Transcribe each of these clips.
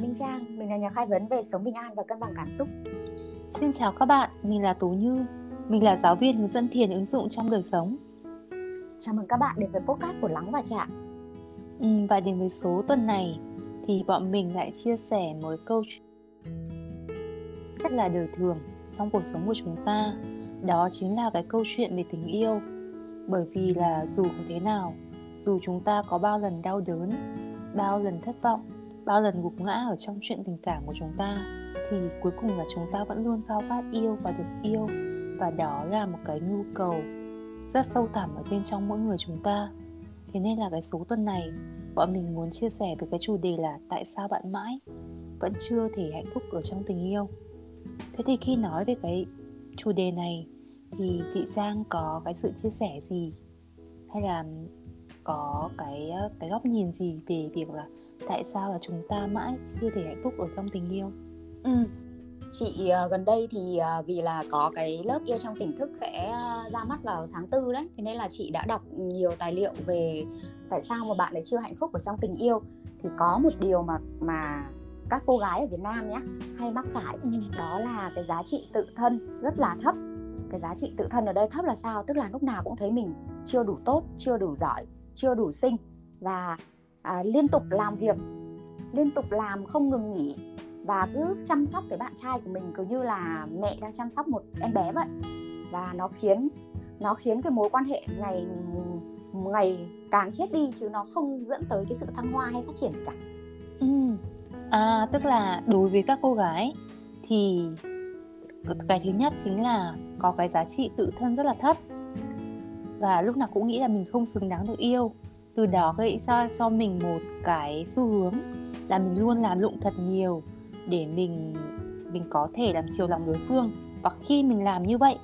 Minh Trang, mình là nhà khai vấn về sống bình an và cân bằng cảm xúc. Xin chào các bạn, mình là Tú Như, mình là giáo viên hướng dẫn thiền ứng dụng trong đời sống. Chào mừng các bạn đến với podcast của Lắng và Chạm. Ừ, và đến với số tuần này thì bọn mình lại chia sẻ một câu chuyện rất là đời thường trong cuộc sống của chúng ta. Đó chính là cái câu chuyện về tình yêu. Bởi vì là dù có thế nào, dù chúng ta có bao lần đau đớn, bao lần thất vọng bao lần gục ngã ở trong chuyện tình cảm của chúng ta, thì cuối cùng là chúng ta vẫn luôn khao khát yêu và được yêu. Và đó là một cái nhu cầu rất sâu thẳm ở bên trong mỗi người chúng ta. Thế nên là cái số tuần này, bọn mình muốn chia sẻ về cái chủ đề là tại sao bạn mãi vẫn chưa thể hạnh phúc ở trong tình yêu. Thế thì khi nói về cái chủ đề này, thì chị giang có cái sự chia sẻ gì? Hay là có cái ờ, cái góc nhìn gì về việc là tại sao là chúng ta mãi chưa thể hạnh phúc ở trong tình yêu? Ừ. chị uh, gần đây thì uh, vì là có cái lớp yêu trong tỉnh thức sẽ uh, ra mắt vào tháng tư đấy. Thế nên là chị đã đọc nhiều tài liệu về tại sao mà bạn lại chưa hạnh phúc ở trong tình yêu. Thì có một điều mà mà các cô gái ở Việt Nam nhé hay mắc phải. Ừ. đó là cái giá trị tự thân rất là thấp. Cái giá trị tự thân ở đây thấp là sao? Tức là lúc nào cũng thấy mình chưa đủ tốt chưa đủ giỏi chưa đủ xinh. Và à, liên tục làm việc liên tục làm không ngừng nghỉ và cứ chăm sóc cái bạn trai của mình cứ như là mẹ đang chăm sóc một em bé vậy và nó khiến nó khiến cái mối quan hệ ngày ngày càng chết đi chứ nó không dẫn tới cái sự thăng hoa hay phát triển gì cả. Ừ. À tức là đối với các cô gái thì cái thứ nhất chính là có cái giá trị tự thân rất là thấp và lúc nào cũng nghĩ là mình không xứng đáng được yêu từ đó gây ra cho mình một cái xu hướng là mình luôn làm lụng thật nhiều để mình mình có thể làm chiều lòng đối phương. Và khi mình làm như vậy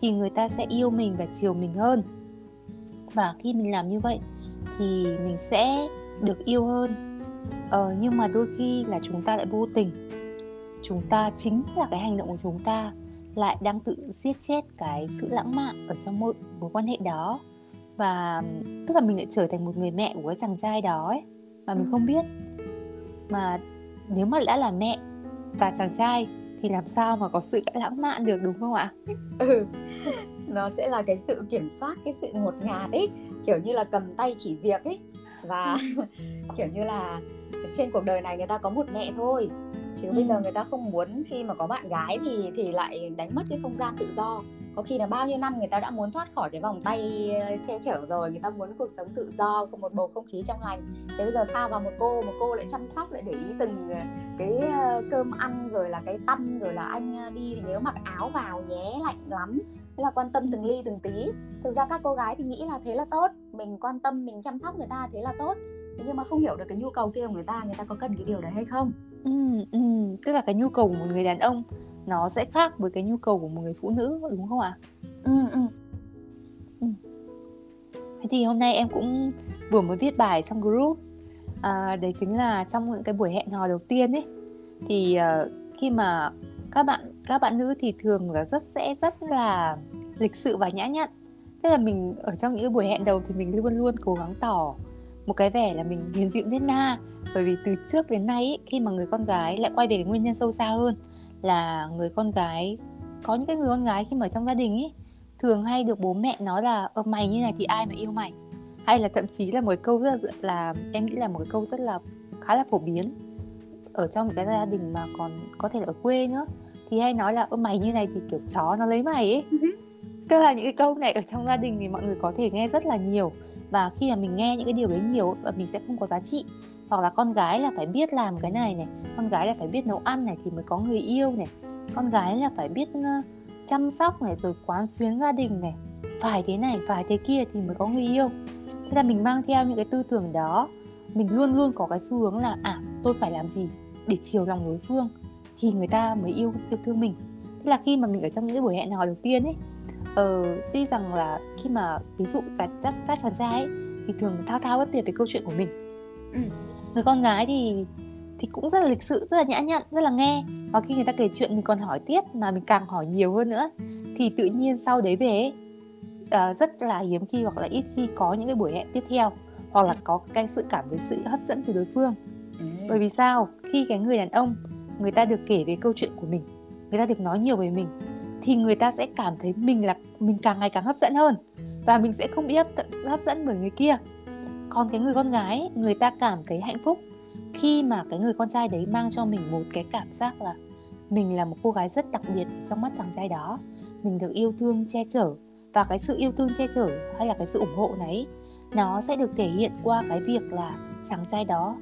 thì người ta sẽ yêu mình và chiều mình hơn. Và khi mình làm như vậy thì mình sẽ được yêu hơn. Ờ, nhưng mà đôi khi là chúng ta lại vô tình. Chúng ta chính là cái hành động của chúng ta lại đang tự giết chết cái sự lãng mạn ở trong mối, mối quan hệ đó và tức là mình lại trở thành một người mẹ của cái chàng trai đó ấy mà mình không biết. Mà nếu mà đã là mẹ và chàng trai thì làm sao mà có sự lãng mạn được đúng không ạ? Ừ, nó sẽ là cái sự kiểm soát cái sự ngột ngạt ấy, kiểu như là cầm tay chỉ việc ấy. Và kiểu như là trên cuộc đời này người ta có một mẹ thôi chứ ừ. bây giờ người ta không muốn khi mà có bạn gái thì thì lại đánh mất cái không gian tự do có khi là bao nhiêu năm người ta đã muốn thoát khỏi cái vòng tay ờ, che chở rồi người ta muốn cuộc sống tự do có một bầu không khí trong lành. Thế bây giờ sao vào một cô một cô lại chăm sóc lại để ý từng ờ, cái ờ, cơm ăn rồi là cái tăm rồi là anh đi thì nhớ mặc áo vào nhé lạnh lắm. Thế là quan tâm từng ly từng tí. Thực ra các cô gái thì nghĩ là thế là tốt mình quan tâm mình chăm sóc người ta thế là tốt. Thế nhưng mà không hiểu được cái nhu cầu kia của người ta người ta có cần cái điều đấy hay không? Ừ, ừ. tức là cái nhu cầu của một người đàn ông nó sẽ khác với cái nhu cầu của một người phụ nữ đúng không ạ? Ừ, ừ. Ừ. Thế thì hôm nay em cũng vừa mới viết bài trong group à, đấy chính là trong những cái buổi hẹn hò đầu tiên ấy thì uh, khi mà các bạn các bạn nữ thì thường là rất sẽ rất là lịch sự và nhã nhặn tức là mình ở trong những cái buổi hẹn đầu thì mình luôn luôn cố gắng tỏ một cái vẻ là mình hiền dịu nết na bởi vì từ trước đến nay ấy, khi mà người con gái lại quay về cái nguyên nhân sâu xa hơn là người con gái có những cái người con gái khi mà trong gia đình ấy thường hay được bố mẹ nói là ơ mày như này thì ai mà yêu mày? Hay là thậm chí là một câu rất là, là em nghĩ là một cái câu rất là khá là phổ biến ở trong những cái gia đình mà còn có thể là ở quê nữa. Thì hay nói là ơ mày như này thì kiểu chó nó lấy mày ấy ừ tức là những cái câu này ở trong gia đình thì mọi người có thể nghe rất là nhiều. Và khi mà mình nghe những cái điều đấy nhiều và mình sẽ không có giá trị hoặc là con gái là phải biết làm cái này này con gái là phải biết nấu ăn này thì mới có người yêu này. Con gái là phải biết chăm sóc này rồi quán xuyến gia đình này. Phải thế này phải thế kia thì mới có người yêu. Thế là mình mang theo những cái tư tưởng đó mình luôn luôn có cái xu hướng là à tôi phải làm gì để chiều lòng đối phương thì người ta mới yêu yêu thương mình. Thế là khi mà mình ở trong những cái buổi hẹn hò đầu tiên ấy ờ, tuy rằng là khi mà ví dụ các các, các chàng trai ấy, thì thường thao thao bất tuyệt về câu chuyện của mình. Ừ người con gái thì thì cũng rất là lịch sự rất là nhã nhặn rất là nghe. Và khi người ta kể chuyện mình còn hỏi tiếp mà mình càng hỏi nhiều hơn nữa. Thì tự nhiên sau đấy về ấy, uh, rất là hiếm khi hoặc là ít khi có những cái buổi hẹn tiếp theo hoặc là có cái sự cảm thấy sự hấp dẫn từ đối phương. Ừ. bởi vì sao? Khi cái người đàn ông người ta được kể về câu chuyện của mình người ta được nói nhiều về mình thì người ta sẽ cảm thấy mình là mình càng ngày càng hấp dẫn hơn. Và mình sẽ không bị hấp, hấp dẫn bởi người kia còn cái người con gái người ta cảm thấy hạnh phúc khi mà cái người con trai đấy mang cho mình một cái cảm giác là mình là một cô gái rất đặc biệt trong mắt chàng trai đó. Mình được yêu thương che chở và cái sự yêu thương che chở hay là cái sự ủng hộ này nó sẽ được thể hiện qua cái việc là chàng trai đó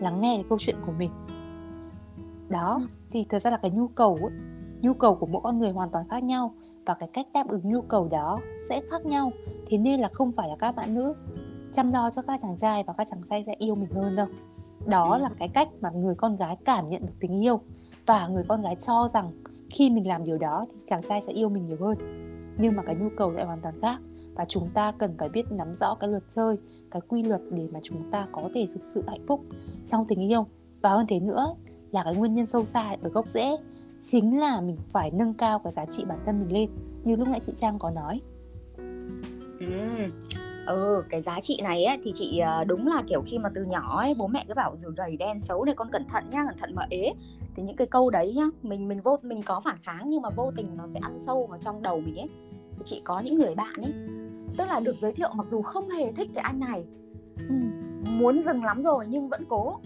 lắng nghe cái câu chuyện của mình. Đó ừ. thì thật ra là cái nhu cầu ấy, nhu cầu của mỗi con người hoàn toàn khác nhau và cái cách đáp ứng nhu cầu đó sẽ khác nhau. Thế nên là không phải là các bạn nữ chăm lo cho các chàng trai và các chàng trai sẽ yêu mình hơn đâu. Đó ừ. là cái cách mà người con gái cảm nhận được tình yêu và người con gái cho rằng khi mình làm điều đó thì chàng trai sẽ yêu mình nhiều hơn. Nhưng mà cái nhu cầu lại hoàn toàn khác và chúng ta cần phải biết nắm rõ cái luật chơi cái quy luật để mà chúng ta có thể thực sự hạnh phúc trong tình yêu. Và hơn thế nữa là cái nguyên nhân sâu xa ở gốc rễ chính là mình phải nâng cao cái giá trị bản thân mình lên như lúc nãy chị Trang có nói. Ừ ừ cái giá trị này ấy, thì chị ờ, đúng là kiểu khi mà từ nhỏ ấy bố mẹ cứ bảo rồi gầy đen xấu này con cẩn thận nhá cẩn thận mà ế thì những cái câu đấy nhá mình mình vô mình có phản kháng nhưng mà vô tình nó sẽ ăn sâu vào trong đầu mình ấy thì chị có những người bạn ấy tức là được giới thiệu mặc dù không hề thích cái anh này ừ. muốn dừng lắm rồi nhưng vẫn cố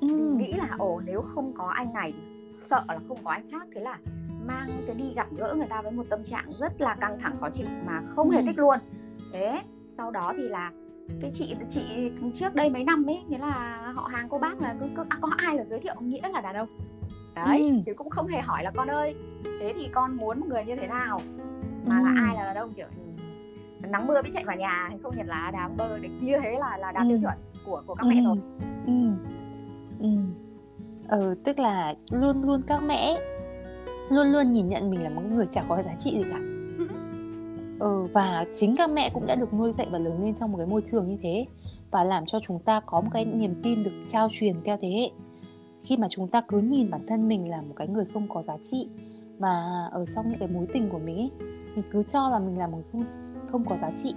ừ. nghĩ là ồ nếu không có anh này sợ là không có anh khác thế là mang cái đi gặp gỡ người ta với một tâm trạng rất là căng thẳng khó chịu mà không hề ừ. thích luôn thế sau đó thì là cái chị chị trước đây mấy năm ấy nghĩa là họ hàng cô bác là cứ, cứ à, có ai là giới thiệu nghĩa là đàn ông đấy ừ. chứ cũng không hề hỏi là con ơi thế thì con muốn một người như thế nào mà ừ. là ai là đàn ông kiểu ừ, nắng mưa biết chạy vào nhà hay không nhận là đám bơ để như thế là là đạt ừ. tiêu chuẩn của của các mẹ rồi ừ. Ừ. ừ tức là luôn luôn các mẹ luôn luôn nhìn nhận mình là một người chả có giá trị gì cả ừ, và chính các mẹ cũng đã được nuôi dạy và lớn lên trong một cái môi trường như thế và làm cho chúng ta có một cái niềm tin được trao truyền theo thế hệ. Khi mà chúng ta cứ nhìn bản thân mình là một cái người không có giá trị và ở trong những cái mối tình của mình ấy mình cứ cho là mình là một không không có giá trị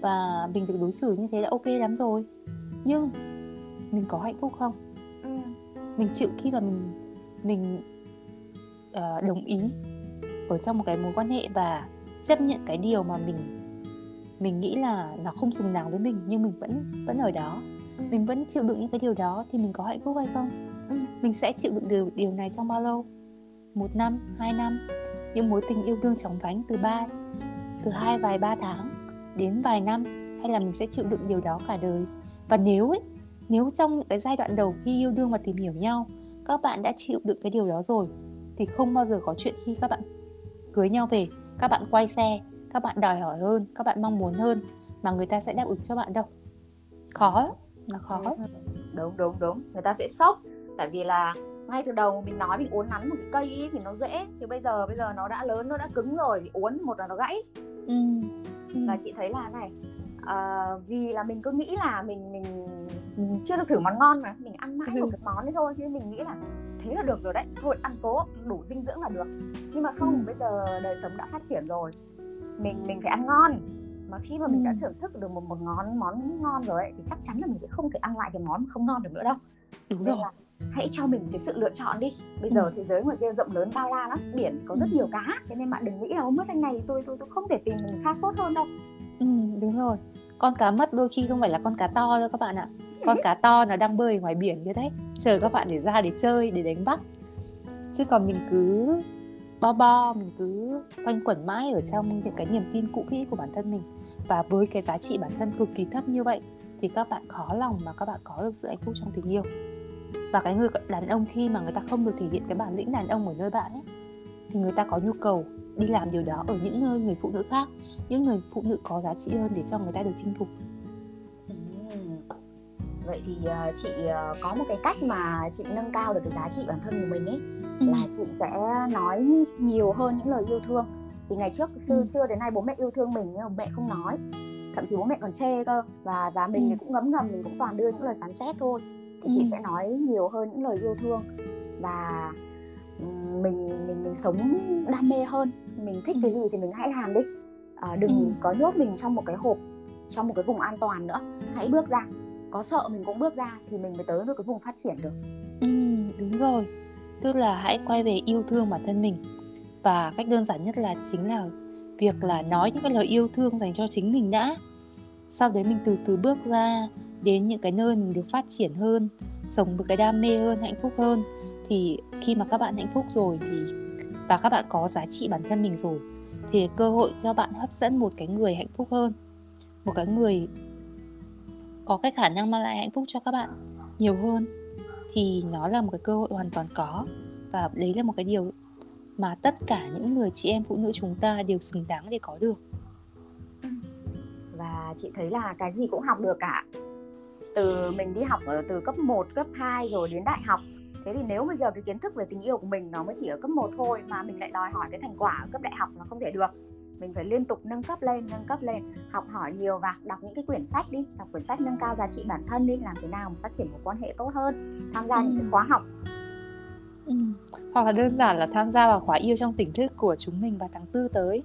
và mình được đối xử như thế là ok lắm rồi. Nhưng mình có hạnh phúc không? Ừ. mình chịu khi mà mình mình uh, đồng ý ở trong một cái mối quan hệ và chấp nhận cái điều mà mình mình nghĩ là nó không xứng đáng với mình nhưng mình vẫn vẫn ở đó. Mình vẫn chịu đựng những cái điều đó thì mình có hạnh phúc hay không? Ừ. mình sẽ chịu đựng điều điều này trong bao lâu? Một năm hai năm? Những mối tình yêu đương chóng vánh từ ba từ hai vài ba tháng đến vài năm? Hay là mình sẽ chịu đựng điều đó cả đời? Và nếu ấy nếu trong những cái giai đoạn đầu khi yêu đương và tìm hiểu nhau các bạn đã chịu đựng cái điều đó rồi thì không bao giờ có chuyện khi các bạn cưới nhau về các bạn quay xe các bạn đòi hỏi hơn các bạn mong muốn hơn mà người ta sẽ đáp ứng cho bạn đâu. Khó nó khó. Đúng đúng đúng người ta sẽ sốc. Tại vì là ngay từ đầu mình nói mình uốn nắn một cái cây ý thì nó dễ. Chứ bây giờ bây giờ nó đã lớn nó đã cứng rồi thì uốn một là nó gãy. Ừ. Ừ. và chị thấy là này uh, vì là mình cứ nghĩ là mình mình chưa được thử món ngon mà mình ăn mãi một cái món đấy thôi. Chứ mình nghĩ là thế là được rồi đấy. Thôi ăn cố đủ dinh dưỡng là được. Nhưng mà không ừ. bây giờ đời sống đã phát triển rồi. Mình mình phải ăn ngon. Mà khi mà mình đã thưởng thức được một một món món ngon rồi ấy, thì chắc chắn là mình sẽ không thể ăn lại cái món không ngon được nữa đâu. Đúng rồi. là hãy cho mình cái sự lựa chọn đi. Bây giờ ừ. thế giới ngoài kia rộng lớn bao la lắm biển có rất nhiều cá. Cho nên bạn đừng nghĩ là mất anh này tôi tôi tôi không thể tìm mình khác tốt hơn đâu. Ừ đúng rồi. Con cá mất đôi khi không phải là con cá to đâu các bạn ạ. Con cá to nó đang bơi ngoài biển như đấy chờ các bạn để ra để chơi, để đánh bắt. Chứ còn mình cứ bo bo, mình cứ quanh quẩn mãi ở trong những cái niềm tin cũ kỹ của bản thân mình. Và với cái giá trị bản thân cực kỳ thấp như vậy, thì các bạn khó lòng mà các bạn có được sự hạnh phúc trong tình yêu. Và cái người đàn ông khi mà người ta không được thể hiện cái bản lĩnh đàn ông ở nơi bạn ấy, thì người ta có nhu cầu đi làm điều đó ở những nơi người phụ nữ khác, những người phụ nữ có giá trị hơn để cho người ta được chinh phục vậy thì uh, chị uh, có một cái cách mà chị nâng cao được cái giá trị bản thân của mình ấy ừ. là chị sẽ nói nhiều hơn những lời yêu thương vì ngày trước xưa ừ. xưa đến nay bố mẹ yêu thương mình nhưng mà mẹ không nói thậm chí bố mẹ còn chê cơ và và mình ừ. thì cũng ngấm ngầm mình cũng toàn đưa những lời phán xét thôi thì ừ. chị sẽ nói nhiều hơn những lời yêu thương và mình mình mình sống đam mê hơn mình thích cái gì thì mình hãy làm đi à, đừng ừ. có nhốt mình trong một cái hộp trong một cái vùng an toàn nữa hãy bước ra có sợ mình cũng bước ra thì mình mới tới được cái vùng phát triển được. Ừ, đúng rồi. Tức là hãy quay về yêu thương bản thân mình. Và cách đơn giản nhất là chính là việc là nói những cái lời yêu thương dành cho chính mình đã. Sau đấy mình từ từ bước ra đến những cái nơi mình được phát triển hơn sống với cái đam mê hơn hạnh phúc hơn. Thì khi mà các bạn hạnh phúc rồi thì và các bạn có giá trị bản thân mình rồi thì cơ hội cho bạn hấp dẫn một cái người hạnh phúc hơn. Một cái người có cái khả năng mang lại hạnh phúc cho các bạn nhiều hơn thì nó là một cái cơ hội hoàn toàn có. Và đấy là một cái điều mà tất cả những người chị em phụ nữ chúng ta đều xứng đáng để có được. Và chị thấy là cái gì cũng học được cả. Từ mình đi học ở từ cấp 1, cấp 2 rồi đến đại học thế thì nếu bây giờ cái kiến thức về tình yêu của mình nó mới chỉ ở cấp 1 thôi mà mình lại đòi hỏi cái thành quả ở cấp đại học nó không thể được mình phải liên tục nâng cấp lên nâng cấp lên học hỏi nhiều và đọc những cái quyển sách đi đọc quyển sách nâng cao giá trị bản thân đi làm thế nào mà phát triển một quan hệ tốt hơn tham gia ừ. những cái khóa học ừ. hoặc là đơn giản là tham gia vào khóa yêu trong tỉnh thức của chúng mình vào tháng tư tới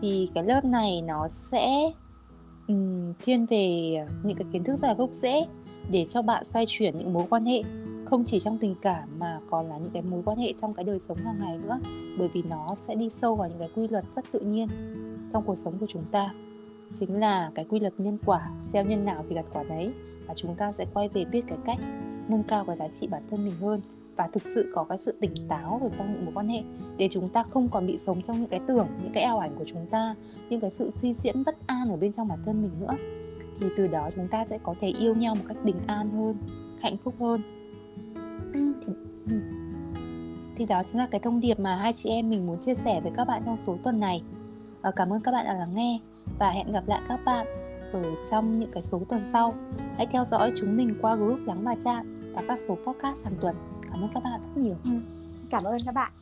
thì cái lớp này nó sẽ um, thiên về những cái kiến thức rất là gốc rễ để cho bạn xoay chuyển những mối quan hệ không chỉ trong tình cảm mà còn là những cái mối quan hệ trong cái đời sống hàng ngày nữa, bởi vì nó sẽ đi sâu vào những cái quy luật rất tự nhiên trong cuộc sống của chúng ta. Chính là cái quy luật nhân quả, gieo nhân nào thì gặt quả đấy, và chúng ta sẽ quay về biết cái cách nâng cao cái giá trị bản thân mình hơn và thực sự có cái sự tỉnh táo ở trong những mối quan hệ để chúng ta không còn bị sống trong những cái tưởng, những cái ảo ảnh của chúng ta, những cái sự suy diễn bất an ở bên trong bản thân mình nữa. Thì từ đó chúng ta sẽ có thể yêu nhau một cách bình an hơn, hạnh phúc hơn thì, ừ. thì đó chính là cái thông điệp mà hai chị em mình muốn chia sẻ với các bạn trong số tuần này. Và cảm ơn các bạn đã lắng nghe và hẹn gặp lại các bạn ở trong những cái số tuần sau. Hãy theo dõi chúng mình qua group lắng và trạng và các số podcast hàng tuần. Cảm ơn các bạn rất nhiều. Ừ. cảm ơn các bạn.